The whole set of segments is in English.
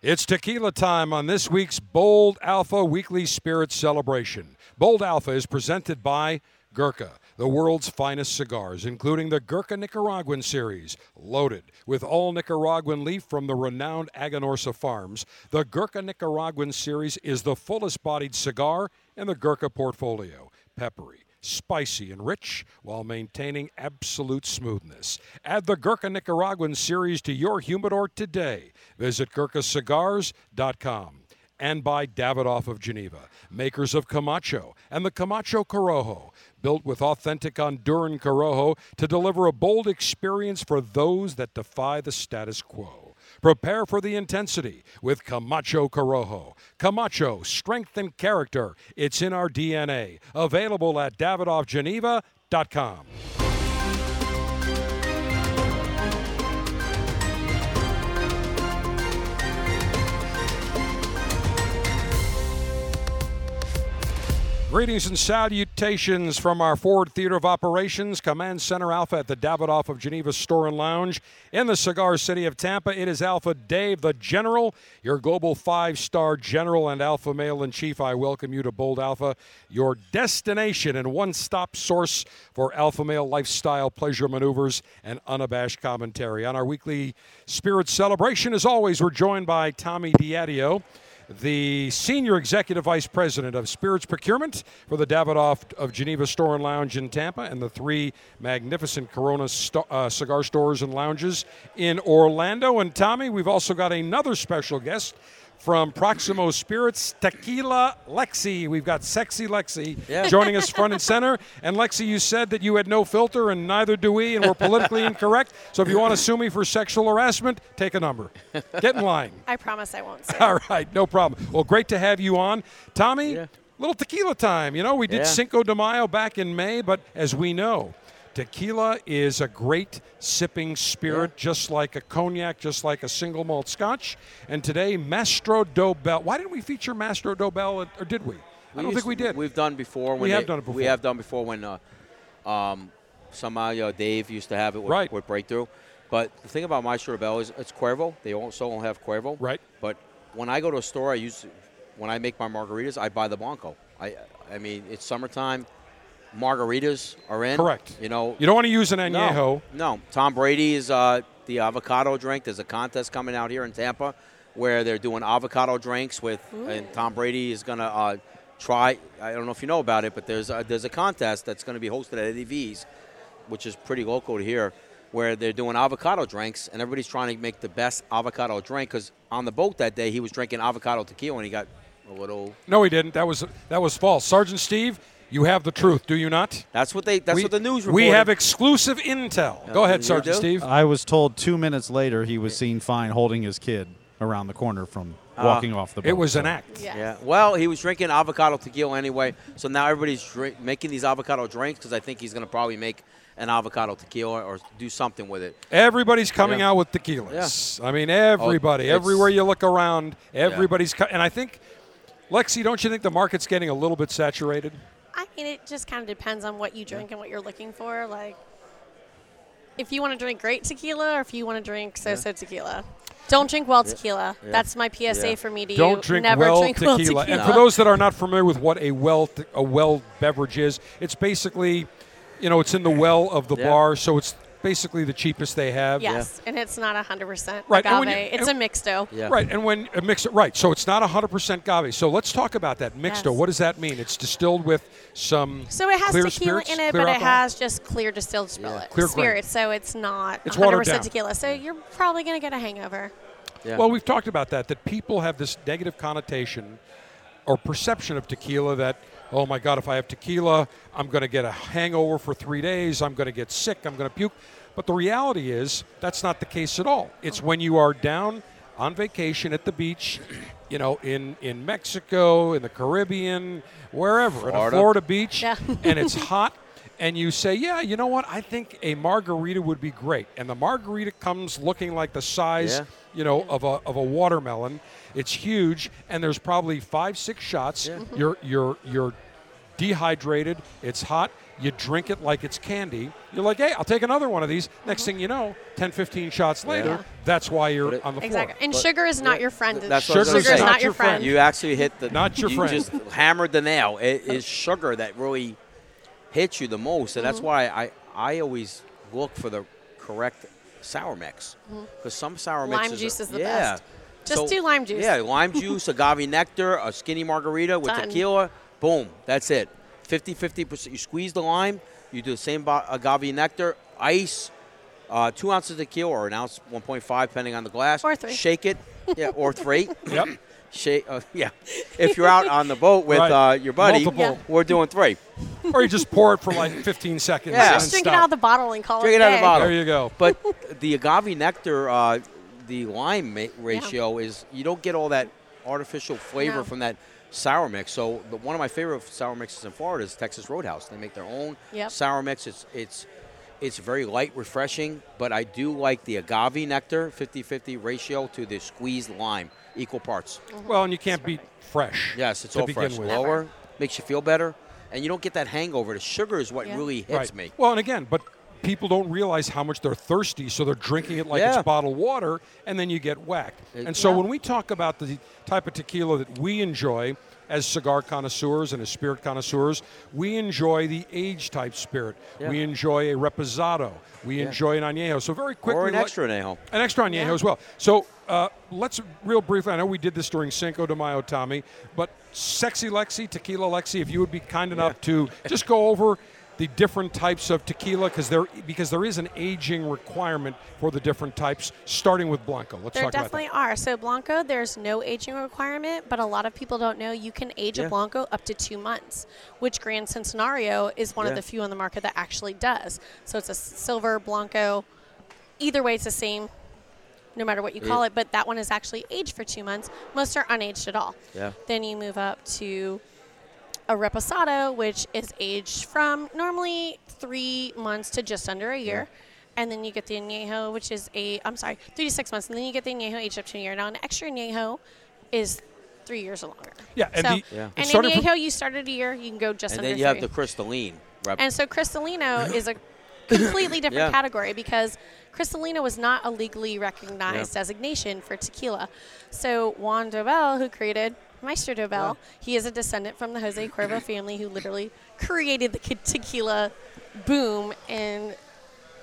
It's tequila time on this week's Bold Alpha Weekly Spirit Celebration. Bold Alpha is presented by Gurkha, the world's finest cigars, including the Gurkha Nicaraguan series, loaded with all Nicaraguan leaf from the renowned Aganorsa Farms. The Gurkha Nicaraguan series is the fullest bodied cigar in the Gurkha portfolio. Peppery, spicy and rich while maintaining absolute smoothness. Add the Gurkha Nicaraguan series to your humidor today. Visit GurkhaCigars.com. And by Davidoff of Geneva, makers of Camacho and the Camacho Corojo, built with authentic Honduran Corojo to deliver a bold experience for those that defy the status quo. Prepare for the intensity with Camacho Corojo. Camacho, strength and character. It's in our DNA. Available at DavidoffGeneva.com. Greetings and salutations from our Ford Theater of Operations, Command Center Alpha at the Davidoff of Geneva Store and Lounge in the cigar city of Tampa. It is Alpha Dave, the General, your global five star general and alpha male in chief. I welcome you to Bold Alpha, your destination and one stop source for alpha male lifestyle, pleasure maneuvers, and unabashed commentary. On our weekly spirit celebration, as always, we're joined by Tommy Diadio the Senior Executive Vice President of Spirits Procurement for the Davidoff of Geneva Store and Lounge in Tampa and the three magnificent Corona st- uh, cigar stores and lounges in Orlando. And Tommy, we've also got another special guest from Proximo Spirits, Tequila Lexi. We've got Sexy Lexi Yeah. joining us front and center. And Lexi, you said that you had no filter, and neither do we, and we're politically incorrect. So if you want to sue me for sexual harassment, take a number. Get in line. I promise I won't say. All right, no problem. Well, great to have you on. Tommy, Yeah. little tequila time. You know, we did Yeah. Cinco de Mayo back in May, but as we know, tequila is a great sipping spirit, just like a cognac, just like a single malt scotch. And today, Mastro Dobel. Why didn't we feature Mastro Dobel, or did we? I don't think we did. We've done before. When We have they- done it before. We have done before when uh, um, somehow you know, Dave used to have it with, Right. with Breakthrough. But the thing about Maestro Bell is it's Cuervo. They also don't have Cuervo. Right. But when I go to a store, I use when I make my margaritas, I buy the Blanco. I I mean, it's summertime. Margaritas are in. Correct. You know. you don't want to use an añejo. no. Tom Brady is uh, the avocado drink. There's a contest coming out here in Tampa where they're doing avocado drinks with, and Tom Brady is gonna uh, try. I don't know if you know about it, but there's a, there's a contest that's going to be hosted at Eddie V's, which is pretty local to here, where they're doing avocado drinks, and everybody's trying to make the best avocado drink. Because on the boat that day, he was drinking avocado tequila, and he got a little. No, he didn't. That was that was false. Sergeant Steve, you have the truth, do you not? That's what they. That's we, what the news. We have exclusive intel. Go ahead, Sergeant do? Steve. I was told two minutes later he was seen fine holding his kid around the corner from ah. walking off the boat. It was an act. Yes. Yeah. Well, he was drinking avocado tequila anyway, so now everybody's drink, making these avocado drinks because I think he's going to probably make an avocado tequila or do something with it. Everybody's coming Yeah. out with tequilas. I mean, everybody. Oh, it's- Everywhere you look around, everybody's. Co- and I think, Lexi, don't you think the market's getting a little bit saturated? I mean, it just kind of depends on what you drink and what you're looking for. Like, if you want to drink great tequila or if you want to drink so-so tequila. Don't drink well tequila. That's my PSA Yeah. for me to you. Don't drink Never well drink tequila. well tequila. And for those that are not familiar with what a well a well beverage is, it's basically, you know, it's in the well of the Yeah. bar, so it's basically the cheapest they have. yes, and it's not 100% Right, agave. when you- it's and- a mixto. Yeah. Right, and when a mix right, so it's not 100% agave. So let's talk about that mixto. Yes. What does that mean? It's distilled with some So it has clear tequila spirits, in it, clear but it has just clear distilled spirit. Clear grain. spirit, so it's not It's 100% down. tequila. So you're probably going to get a hangover. Yeah. Well, we've talked about that, that people have this negative connotation or perception of tequila that, oh my God, if I have tequila, I'm going to get a hangover for three days, I'm going to get sick, I'm going to puke. But the reality is, that's not the case at all. It's when you are down on vacation at the beach, you know, in, in Mexico, in the Caribbean, wherever, at a Florida. Florida beach, Yeah. and it's hot. And you say, yeah, you know what? I think a margarita would be great. And the margarita comes looking like the size Yeah. you know, of a, of a watermelon. It's huge, and there's probably five, six shots. You're you're you're dehydrated. It's hot. You drink it like it's candy. You're like, hey, I'll take another one of these. Next thing you know, 10, 15 shots later, Yeah. that's why you're it- on the floor. Exactly. floor. And But- sugar is not your friend. that's what I was Sugar is say. not your friend. You actually hit the. Not your you friend. just hammered the nail. It is sugar that really hits you the most, and Mm-hmm. that's why I I always look for the correct sour mix because some sour Mm-hmm. Lime juice are- is the yeah. best. Just So- do lime juice. Yeah, lime juice, agave nectar, a skinny margarita with Done. tequila. Boom, that's it. 50 50%. You squeeze the lime, you do the same agave nectar, ice, uh, two ounces of tequila or an ounce, 1.5, depending on the glass. Or three. Shake it. Yeah, or three. Yep. Shake, uh, yeah. If you're out on the boat with Right. uh, your buddy, Multiple. Yeah. we're doing three. or you just pour it for like 15 seconds. Yeah. and Just drink it out of the bottle and call Drink it it out of the bottle. There you go. But the agave nectar, uh, the lime ma- ratio is you don't get all that artificial flavor No. from that sour mix. So the, one of my favorite sour mixes in Florida is Texas Roadhouse. They make their own Yep. sour mix. It's it's it's very light, refreshing, but I do like the agave nectar 50-50 ratio to the squeezed lime, equal parts. Mm-hmm. Well, and you can't beat fresh. Yes, it's to all begin fresh. with. Lower makes you feel better, and you don't get that hangover. The sugar is what Yeah. really hits right. me. Well, and again, but people don't realize how much they're thirsty, so they're drinking it like Yeah. it's bottled water, and then you get whacked. It- and so Yeah. when we talk about the type of tequila that we enjoy as cigar connoisseurs and as spirit connoisseurs, we enjoy the age type spirit. Yeah. We enjoy a reposado. We enjoy an añejo. So very quickly, Or an extra añejo. an extra añejo as well. So uh, let's real briefly. I know we did this during Cinco de Mayo, Tommy, but sexy Lexi, tequila Lexi, if you would be kind enough to just go over the different types of tequila because there because there is an aging requirement for the different types, starting with Blanco. Let's There talk about definitely are. So Blanco, there's no aging requirement, but a lot of people don't know you can age Yeah. a Blanco up to two months, which Grand Centenario is one Yeah. of the few on the market that actually does. So it's a silver Blanco. Either way, it's the same, no matter what you call Yeah. it. But that one is actually aged for two months. Most are unaged at all. Yeah. Then you move up to a reposado, which is aged from normally three months to just under a year. And then you get the añejo, which is a, I'm sorry, three to six months. And then you get the añejo aged up to a year. Now, an extra añejo is three years or longer. Yeah, and so, the- Yeah. and starting añejo, you started a year, you can go just And under then you have the crystalline. Rep- And so Cristalino is a completely different Yeah. category because Cristalino was not a legally recognized Yeah. designation for tequila. So Juan Dobel, who created Maestro Dobel, he is a descendant from the Jose Cuervo family who literally created the tequila boom in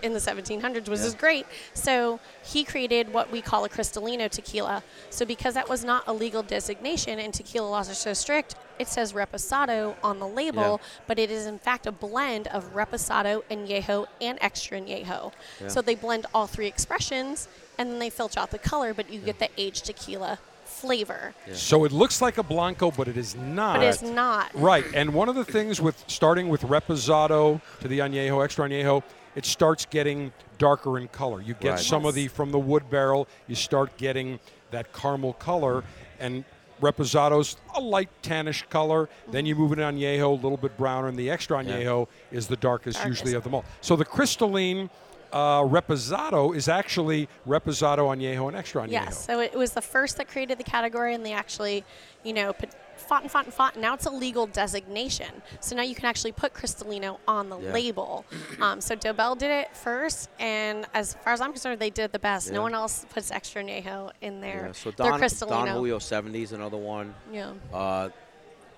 in the 1700s, which Yeah. is great. So he created what we call a Cristalino tequila. So because that was not a legal designation and tequila laws are so strict, it says reposado on the label, Yeah. but it is in fact a blend of reposado, añejo, and extra añejo. Yeah. So they blend all three expressions and then they filter out the color, but you get the aged tequila flavor. So it looks like a Blanco, but it is not. But it's not. Right, and one of the things with starting with reposado to the añejo, extra añejo, it starts getting darker in color. You get Right. some of the from the wood barrel. You start getting that caramel color, and reposado's a light tannish color. Then you move it on añejo, a little bit browner, and the extra añejo is the darkest, Darkest. usually of them all. So the crystalline. Uh, reposado is actually reposado añejo and extra añejo. Yes, so it was the first that created the category, and they actually, you know, put, fought and fought and fought. And now it's a legal designation, so now you can actually put Cristalino on the Yeah. label. Um, so Dobel did it first, and as far as I'm concerned, they did the best. No one else puts extra añejo in their yeah, so their Don, Cristalino. Don Julio 70 is another one. Yeah, Uh,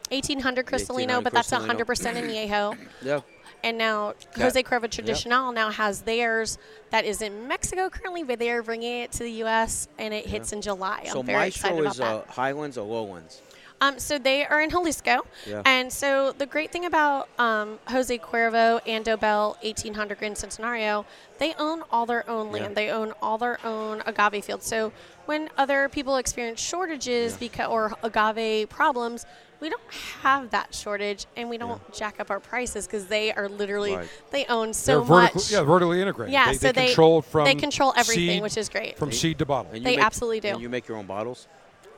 1800 Cristalino, 1800 but that's Cristalino. 100% añejo. yeah. And now Yeah. Jose Cuervo Tradicional now has theirs that is in Mexico currently, but they're bringing it to the U.S. and it hits in July. So I'm very excited Maestro about is that. uh, Highlands or Lowlands? Um, so they are in Jalisco. Yeah. And so the great thing about um, Jose Cuervo and Dobel 1800 Grand Centenario, they own all their own land. Yeah. They own all their own agave fields. So when other people experience shortages Yeah. because or agave problems, we don't have that shortage and we don't jack up our prices because they are literally Right. they own They're so vertical, much. yeah, vertically integrated. Yeah, they, so they control from they control everything, seed- which is great. from seed to bottle. And you They make- absolutely do. And you make your own bottles?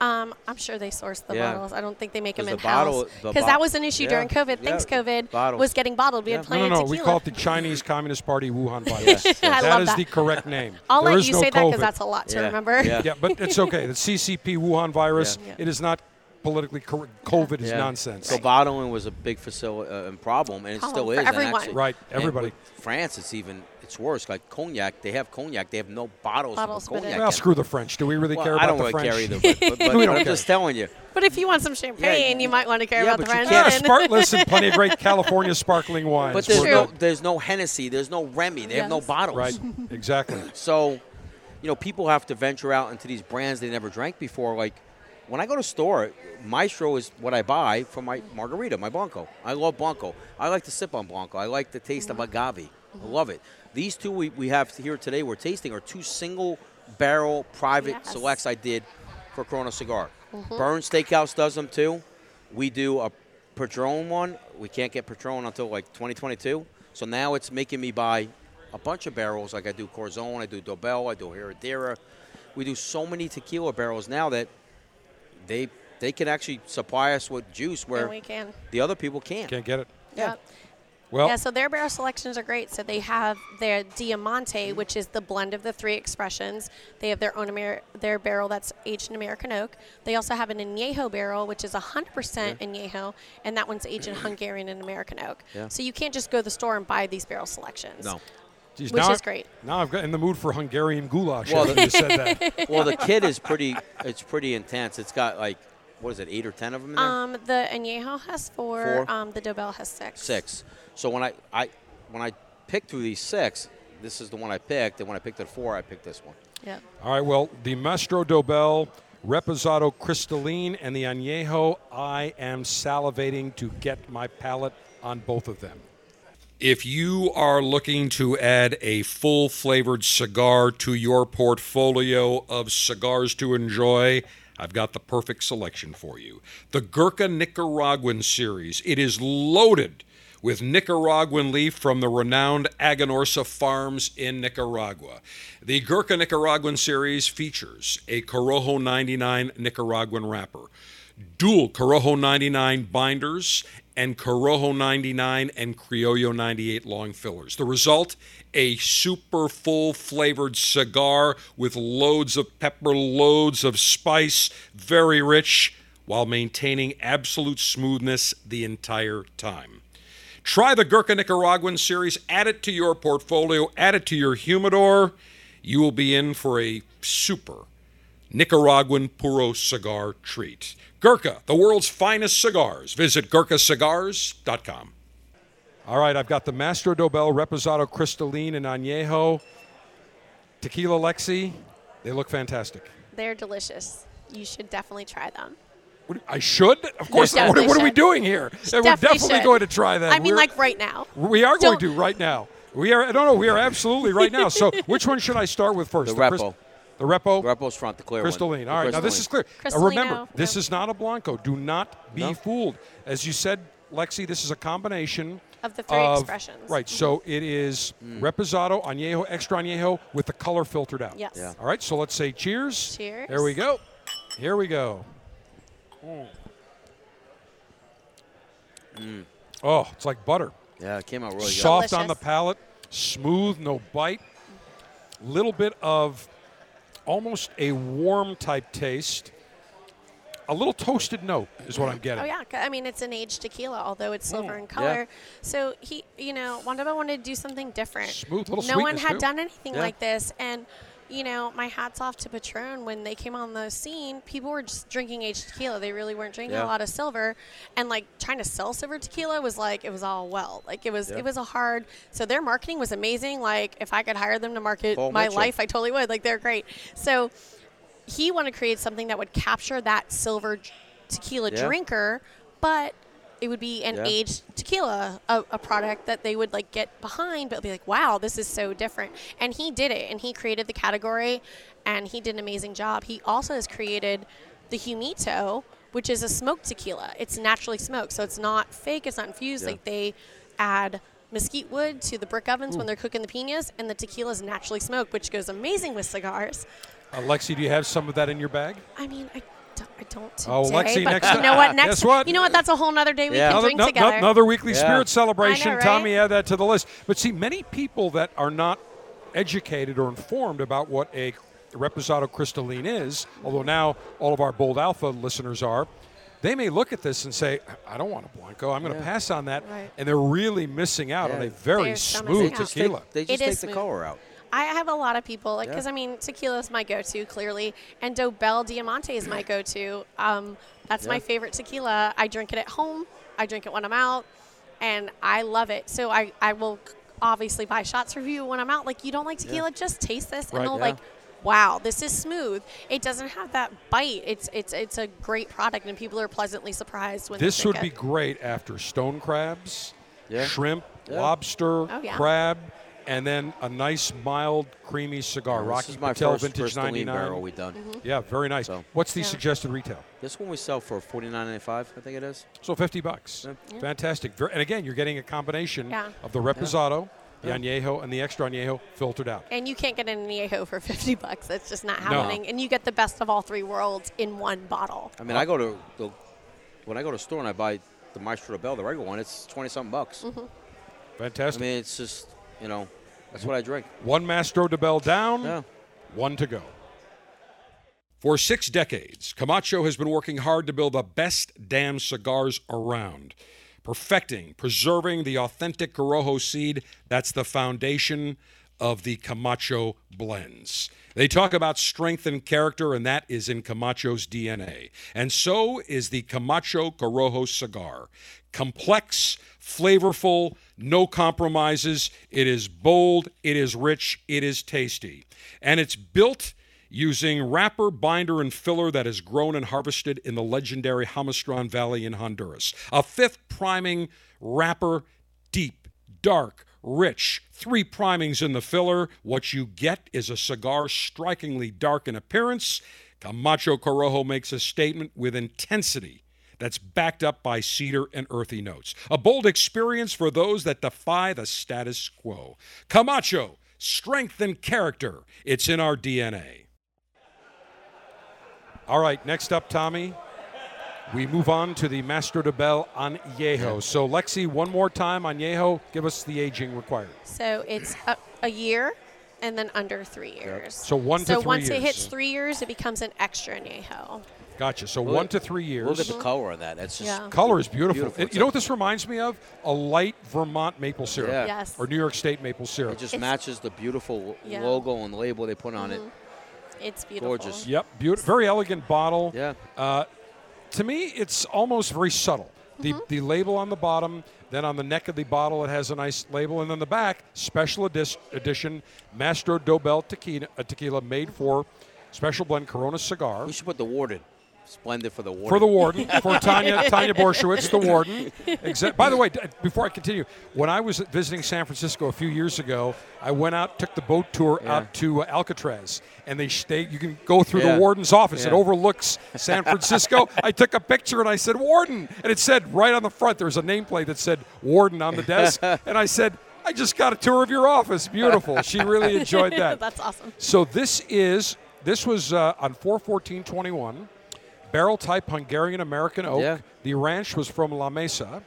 Um, I'm sure they source the Yeah. bottles. I don't think they make them in the house because bo- that was an issue yeah, during COVID. yeah, Thanks COVID bottles. was getting bottled. We Yeah. had No, plenty no, no. of We tequila. call it the Chinese Communist Party Wuhan virus. Yes, yes. I love is that. the correct name. I'll There let you no say that because that's a lot to Yeah. remember. Yeah. Yeah, but it's okay. The CCP Wuhan virus, Yeah. it is not politically correct. COVID is nonsense. So bottling was a big facility uh, problem, and it Problem still is. and everyone. actually- Right, and everybody. with France, it's even it's worse. Like cognac, they have cognac. They have no bottles, Bottles of cognac. well, in screw the French. Do we really Well, care about the French? I don't the really French? care either, but, but, but We don't I'm care. just telling you. But if you want some champagne, you might want to care yeah, about the but you French. Yeah, Spart- and plenty of great California sparkling wines. But there's no good. there's no Hennessy, there's no Remy, they have no bottles. Right, exactly. So, you know, people have to venture out into these brands they never drank before. Like when I go to store, Maestro is what I buy for my margarita, my Blanco. I love Blanco. I like to sip on Blanco. I like the taste of agave. I mm-hmm. love it. These two we, we have here today we're tasting are two single barrel private Yes. selects I did for Corona Cigar. Mm-hmm. Bern's Steakhouse does them too. We do a Patron one. We can't get Patron until like 2022. So now it's making me buy a bunch of barrels. Like I do Corzone, I do Dobel, I do Herradura. We do so many tequila barrels now that they they can actually supply us with juice where And we can. the other people can't. Can't get it. Yeah. Yep. Well, yeah, so their barrel selections are great. So they have their Diamante, which is the blend of the three expressions. They have their own Amer- their barrel that's aged in American oak. They also have an añejo barrel, which is 100% añejo, and that one's aged in Hungarian and American oak. Yeah. So you can't just go to the store and buy these barrel selections. No. Geez, which now is I- great. Now I've got in the mood for Hungarian goulash. Well, the- you said that. Well, the kit is pretty. It's pretty intense. It's got like what is it, eight or ten of them in there? Um, the añejo has four. Four. Um, the Dobel has six. Six. So when I, I when I picked through these six, this is the one I picked, and when I picked the four, I picked this one. Yep. All right, well, the Mastro Dobel, Reposado Crystalline, and the Añejo, I am salivating to get my palate on both of them. If you are looking to add a full flavored cigar to your portfolio of cigars to enjoy, I've got the perfect selection for you. The Gurkha Nicaraguan series. It is loaded with Nicaraguan leaf from the renowned Aganorsa farms in Nicaragua. The Gurkha Nicaraguan series features a Corojo 99 Nicaraguan wrapper, dual Corojo 99 binders, and Corojo 99 and Criollo 98 long fillers. The result? A super full flavored cigar with loads of pepper, loads of spice, very rich, while maintaining absolute smoothness the entire time. Try the Gurkha Nicaraguan series, add it to your portfolio, add it to your humidor. You will be in for a super Nicaraguan Puro cigar treat. Gurkha, the world's finest cigars. Visit gurkhacigars.com. All right, I've got the Mastro Dobel Reposado Crystalline and Añejo Tequila Lexi. They look fantastic. They're delicious. You should definitely try them. What I should? Of course. What, what are we doing here? We're definitely should. going to try that. I mean, We're- like right now. We are going Don't- to right now. We are. No, no, we are absolutely right now. So, which one should I start with first? The Crys- Repo. The Repo. Repo's front, the clear Crystalline. one. All right, The now this is clear. Uh, remember, now, this yeah. is not a Blanco. Do not be No. fooled. As you said, Lexi, this is a combination Of the three of- expressions. Right. So it is Reposado, Añejo, Extra Añejo with the color filtered out. Yes. Yeah. All right. So let's say cheers. Cheers. There we go. Here we go. Mm. Oh, it's like butter. Yeah, it came out really good. Soft on the palate, smooth, no bite. Little bit of almost a warm type taste. A little toasted note is what I'm getting. Oh yeah, I mean it's an aged tequila, although it's silver mm, in color. So he, you know, Juan Dobel wanted to do something different. Smooth, little No one had too. done anything Yeah. like this, and you know, my hats off to Patron when they came on the scene. People were just drinking aged tequila; they really weren't drinking Yeah. a lot of silver, and like trying to sell silver tequila was like it was all well. Like it was, Yeah. it was a hard. So their marketing was amazing. Like if I could hire them to market Paul my Mitchell. life, I totally would. Like they're great. So he wanted to create something that would capture that silver tequila Yeah. drinker, but it would be an Yeah. aged tequila, a, a product that they would like get behind, but be like, wow, this is so different. And he did it, and he created the category, and he did an amazing job. He also has created the Humito, which is a smoked tequila. It's naturally smoked, so it's not fake, it's not infused. Yeah. Like they add mesquite wood to the brick ovens when they're cooking the pinas, and the tequila is naturally smoked, which goes amazing with cigars. Uh, Lexi, do you have some of that in your bag? I mean, I don't, I don't oh, today, Oh, Lexi, but next you know what? Next, Guess what? you know what? That's a whole other day we Yeah. can Another, drink no- no- together. another weekly Yeah. spirit celebration. I know, Tommy, add that to the list. But see, many people that are not educated or informed about what a Reposado Crystalline is, although now all of our Bold Alpha listeners are, they may look at this and say, "I don't want a blanco. I'm going to Yeah. pass on that," Right. and they're really missing out on a very They're so smooth missing out. tequila. They just take the smooth. color out. I have a lot of people like Yeah. because I mean tequila is my go-to clearly, and Dobel Diamante is my go-to. Um, that's my favorite tequila. I drink it at home. I drink it when I'm out, and I love it. So I I will obviously buy shots for you when I'm out. Like you don't like tequila, just taste this, Right. and they'll Yeah. like. Wow, this is smooth. It doesn't have that bite. It's it's it's a great product, and people are pleasantly surprised when This would drink be great after stone crabs, Yeah. shrimp, Yeah. lobster, Oh, yeah. crab, and then a nice mild creamy cigar. this Rocky is my Patel first Vintage Crystalline 99. barrel we done. Mm-hmm. Yeah, very nice. So- What's the Yeah. suggested retail? This one we sell for forty nine ninety five. I think it is. So 50 bucks. Yeah. Fantastic. And again, you're getting a combination Yeah. of the Reposado, the Yeah. Añejo, and the Extra Añejo filtered out. And you can't get an Añejo for 50 bucks. That's just not No. happening. And you get the best of all three worlds in one bottle. I mean, I go to the when I go to the store and I buy the Maestro Bell, the regular one, it's twenty something bucks. Mm-hmm. I Fantastic. mean, it's just you know, that's what I drink. one Mastro de Bell down, Yeah. one to go. For six decades, Camacho has been working hard to build the best damn cigars around. Perfecting, preserving the authentic Corojo seed, that's the foundation of the Camacho blends. They talk about strength and character, and that is in Camacho's DNA. And so is the Camacho Corojo cigar. Complex, flavorful, no compromises. It is bold, it is rich, it is tasty. And it's built using wrapper, binder, and filler that is grown and harvested in the legendary Jamastran Valley in Honduras. A fifth priming wrapper, deep, dark, rich. Three primings in the filler. What you get is a cigar strikingly dark in appearance. Camacho Corojo makes a statement with intensity that's backed up by cedar and earthy notes. A bold experience for those that defy the status quo. Camacho, strength and character. It's in our DNA. All right, next up, Tommy. We move on to the Master de Bell Añejo. So, Lexi, one more time, Añejo, give us the aging required. So it's a, a year and then under three years. So one to So three once it hits three years, it becomes an extra Añejo. Gotcha. So, Look- one to three years. Look at the color of that. That's just Yeah. Color is beautiful. Beautiful. It- you know what this reminds me of? A light Vermont maple syrup. Yeah. Yes. Or New York State maple syrup. it just It's- matches the beautiful Yeah. logo and label they put on it. It's beautiful. Gorgeous. Yep, beautiful. Very elegant bottle. Yeah. Uh, to me, it's almost very subtle. The, Mm-hmm. the label on the bottom, then on the neck of the bottle, it has a nice label, and then the back, special edis- edition Mastro Dobel tequila, a tequila made for special blend Corona cigar. We should put the warden. Splendid for the warden. For the warden, for Tanya Tanya Borshowitz, the warden. Exa- By the way, d- before I continue, when I was visiting San Francisco a few years ago, I went out, took the boat tour Yeah. out to uh, Alcatraz, and they stay. You can go through Yeah. the warden's office. It overlooks San Francisco. I took a picture and I said warden, and it said right on the front. There was a nameplate that said warden on the desk, and I said. I just got a tour of your office. Beautiful. She really enjoyed that. That's awesome. So this is this was uh, on 41421, barrel type Hungarian American oak. Yeah. The ranch was from La Mesa.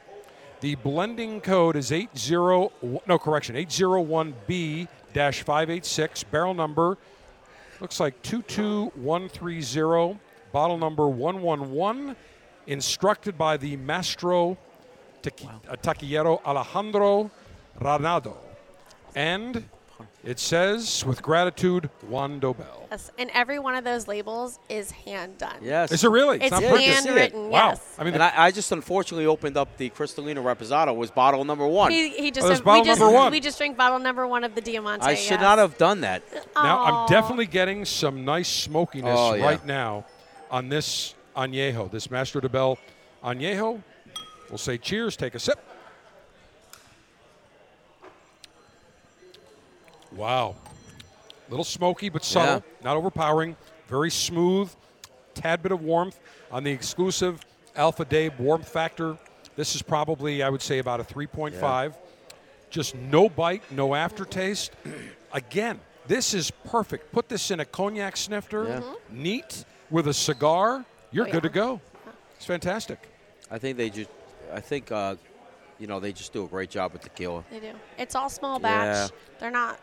The blending code is 80 no correction 801B-586 barrel number looks like 22130 bottle number 111 instructed by the Mastro Tequi- uh, Tequilero Alejandro Ranado and it says with gratitude Juan Dobel. Yes. And every one of those labels is hand done. Yes. Is it really? It's not Yeah, printed? you can see it. handwritten. Wow. Yes. I mean, and I, I just unfortunately opened up the Cristalino Reposado was bottle number one. He, he just Oh, that's we bottle just number one. we just drank bottle number one of the Diamante. I should yes. not have done that. now Aw. I'm definitely getting some nice smokiness Oh, yeah. right now on this añejo, this Master de Bell añejo. We'll say cheers. Take a sip. Wow, A little smoky but subtle, not overpowering. Very smooth, tad bit of warmth on the exclusive Alpha Dave warmth factor. This is probably, I would say, about a 3.5. Just no bite, no aftertaste. Again, this is perfect. Put this in a cognac snifter, Yeah. neat with a cigar. You're Oh, good to go. It's fantastic. I think they just. I think. Uh, you know, they just do a great job with tequila. They do. It's all small batch. Yeah. They're not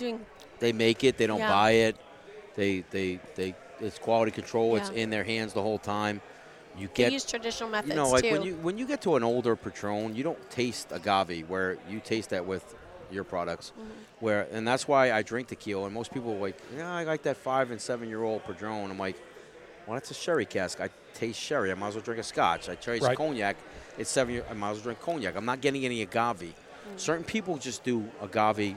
doing. They make it. They don't Yeah. buy it. They they they. It's quality control. It's in their hands the whole time. You They get use traditional methods you know like too. when you when you get to an older Patron, you don't taste agave where you taste that with your products. Mm-hmm. Where and that's why I drink tequila. And most people are like, yeah, I like that five and seven year old Patron. I'm like, well, that's a sherry cask. I taste sherry. I might as well drink a scotch. I taste Right. cognac. It's seven year. I might as well drink cognac. I'm not getting any agave. Mm. Certain people just do agave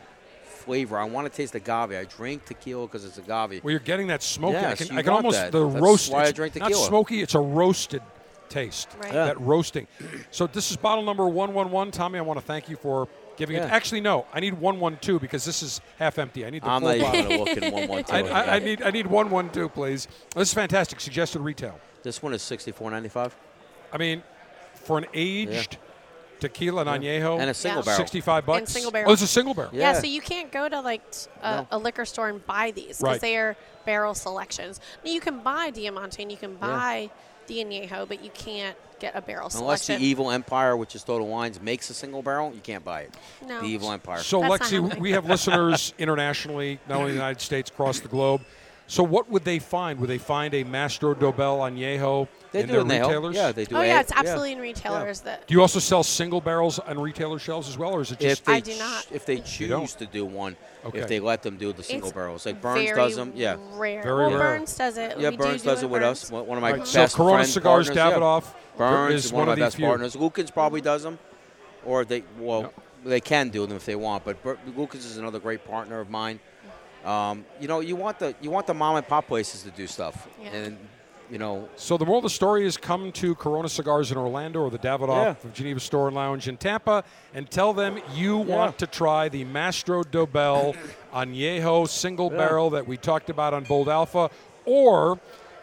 flavor. I want to taste agave. I drink tequila because it's agave. Well, you're getting that smoky. Yes, I can, you I can want almost that. the That's roast. why I drink drink Not smoky. It's a roasted taste. Right. Yeah. That roasting. So this is bottle number one one one. Tommy, I want to thank you for giving it. Actually, no. I need one one two because this is half empty. I need the I'm full not even bottle. going look in one one two. I, I, I need I need one one two, please. This is fantastic. Suggested retail. This one is sixty four ninety five. I mean, for an aged tequila and añejo, And a single Yeah. barrel. sixty-five bucks. single barrel. Oh, it's a single barrel. Yeah, Yeah. so you can't go to like t- a, No. a liquor store and buy these because Right. they are barrel selections. Now you can buy Diamante and you can buy the Añejo, but you can't get a barrel Unless the. Evil Empire, which is Total Wines, makes a single barrel, you can't buy it. No. The Evil Empire. So, That's Lexi, we have listeners internationally, not only in the United States, across the globe. So, what would they find? Would they find a Mastro Dobel Añejo they in do their it retailers? Yeah, they do. oh it. yeah, it's absolutely in retailers that. Do you also sell single barrels on retailer shelves as well, or is it just If they I do not. ch- If they don't? choose to do one, Okay. if they let them do the single It's barrels, like Bern's does them. Yeah. Rare. Very well, rare. Bern's does it. Yeah, We Bern's do does it it with with us. One one of my Right, best so Corona friend Cigars, partners, yeah. Davidoff Bern's is one, of my best few. partners. Lukens probably does them, or they well they can do them if they want. But Bur- Lukens is another great partner of mine. Um, you know, you want the you want the mom and pop places to do stuff, Yeah. and you know, So the moral of the story is come to Corona Cigars in Orlando or the Davidoff Yeah. of Geneva Store and Lounge in Tampa and tell them you want to try the Mastro Dobel Añejo single Yeah. barrel that we talked about on Bold Alpha or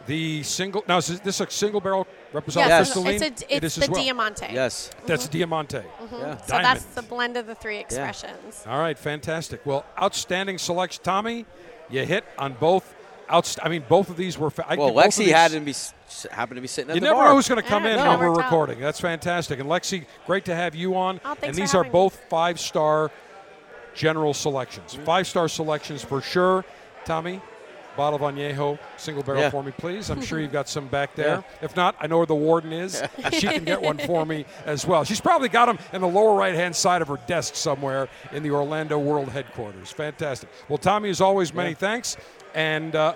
the single. Now, is this a single barrel Reposado Yes, Crystalline? it's, a, it it's the as well. Diamante. yes, That's the Diamante. yeah. So that's the blend of the three expressions. All right, fantastic. Well, outstanding selection. Tommy, you hit on both. Outst- I mean, both of these were. Fa- Well, give Lexi these- happened to be happened to be sitting at You the never bar. know who's going to come Yeah, in no, when we're worked out. recording. That's fantastic. And Lexi, great to have you on. Oh, thanks and for these are both five star general selections. Mm-hmm. Five star selections for sure. Tommy, bottle of Añejo, single barrel Yeah. for me, please. I'm sure you've got some back there. If not, I know where the warden is. she can get one for me as well. She's probably got them in the lower right hand side of her desk somewhere in the Orlando World headquarters. Fantastic. Well, Tommy, as always, many thanks. And uh,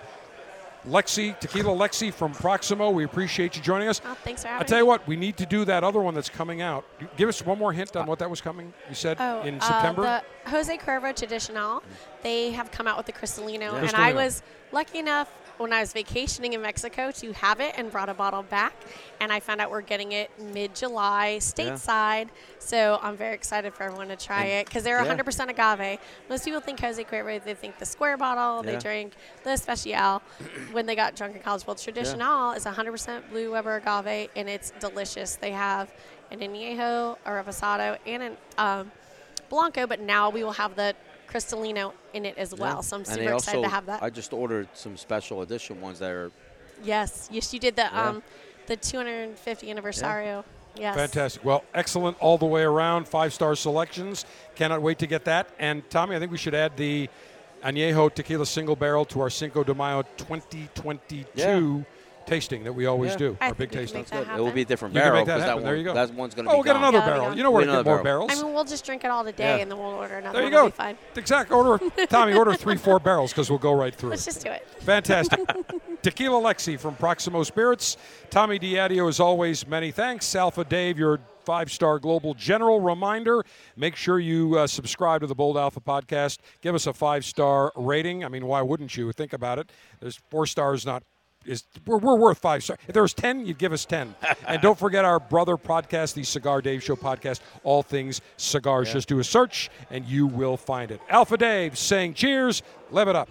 Lexi, Tequila Lexi from Proximo, we appreciate you joining us. Oh, thanks for having me. I having tell you me. what, we need to do that other one that's coming out. Give us one more hint on what that was coming. You said Oh, in uh, September. the Jose Cuervo Tradicional. They have come out with the Cristalino, and Cristalino. I was lucky enough when I was vacationing in Mexico to have it and brought a bottle back. And I found out we're getting it mid-July stateside, so I'm very excited for everyone to try it because they're yeah. 100% agave. Most people think Jose Cuervo, they think the square bottle. They drink the Especial. when they got drunk in college, well, Tradicional is 100% Blue Weber agave, and it's delicious. They have an añejo, a reposado, and an um, Blanco, but now we will have the Cristalino in it as well. So I'm And super they excited also, to have that. I just ordered some special edition ones that are yes, yes, you did the Yeah. um, the 250 anniversario. Yes. Fantastic. Well, excellent all the way around. Five star selections. Cannot wait to get that. And Tommy, I think we should add the Añejo Tequila Single Barrel to our Cinco de Mayo 2022 tasting that we always Yeah. do. I our big think we can tasting. make that Good. It will be a different You can barrel make that 'cause happen. one, There you go. that one's going to Oh, be we'll get another Yeah, barrel. You know where to Get get more barrel. barrels. I mean, we'll just drink it all today, Yeah. and then we'll order another there you one. go. It'll fine. Exact order. Tommy, order three, four barrels because we'll go right through. Let's just do it. Fantastic. Tequila Lexi from Proximo Spirits. Tommy Diadio, as always, many thanks. Alpha Dave, your five star global general reminder make sure you uh, subscribe to the Bold Alpha podcast. Give us a five star rating. I mean, why wouldn't you? Think about it. There's four stars, not. Is, we're, we're worth five stars. If there was 10, you'd give us 10. and don't forget our brother podcast, the Cigar Dave Show podcast, all things cigars. Just do a search and you will find it. Alpha Dave saying cheers, live it up.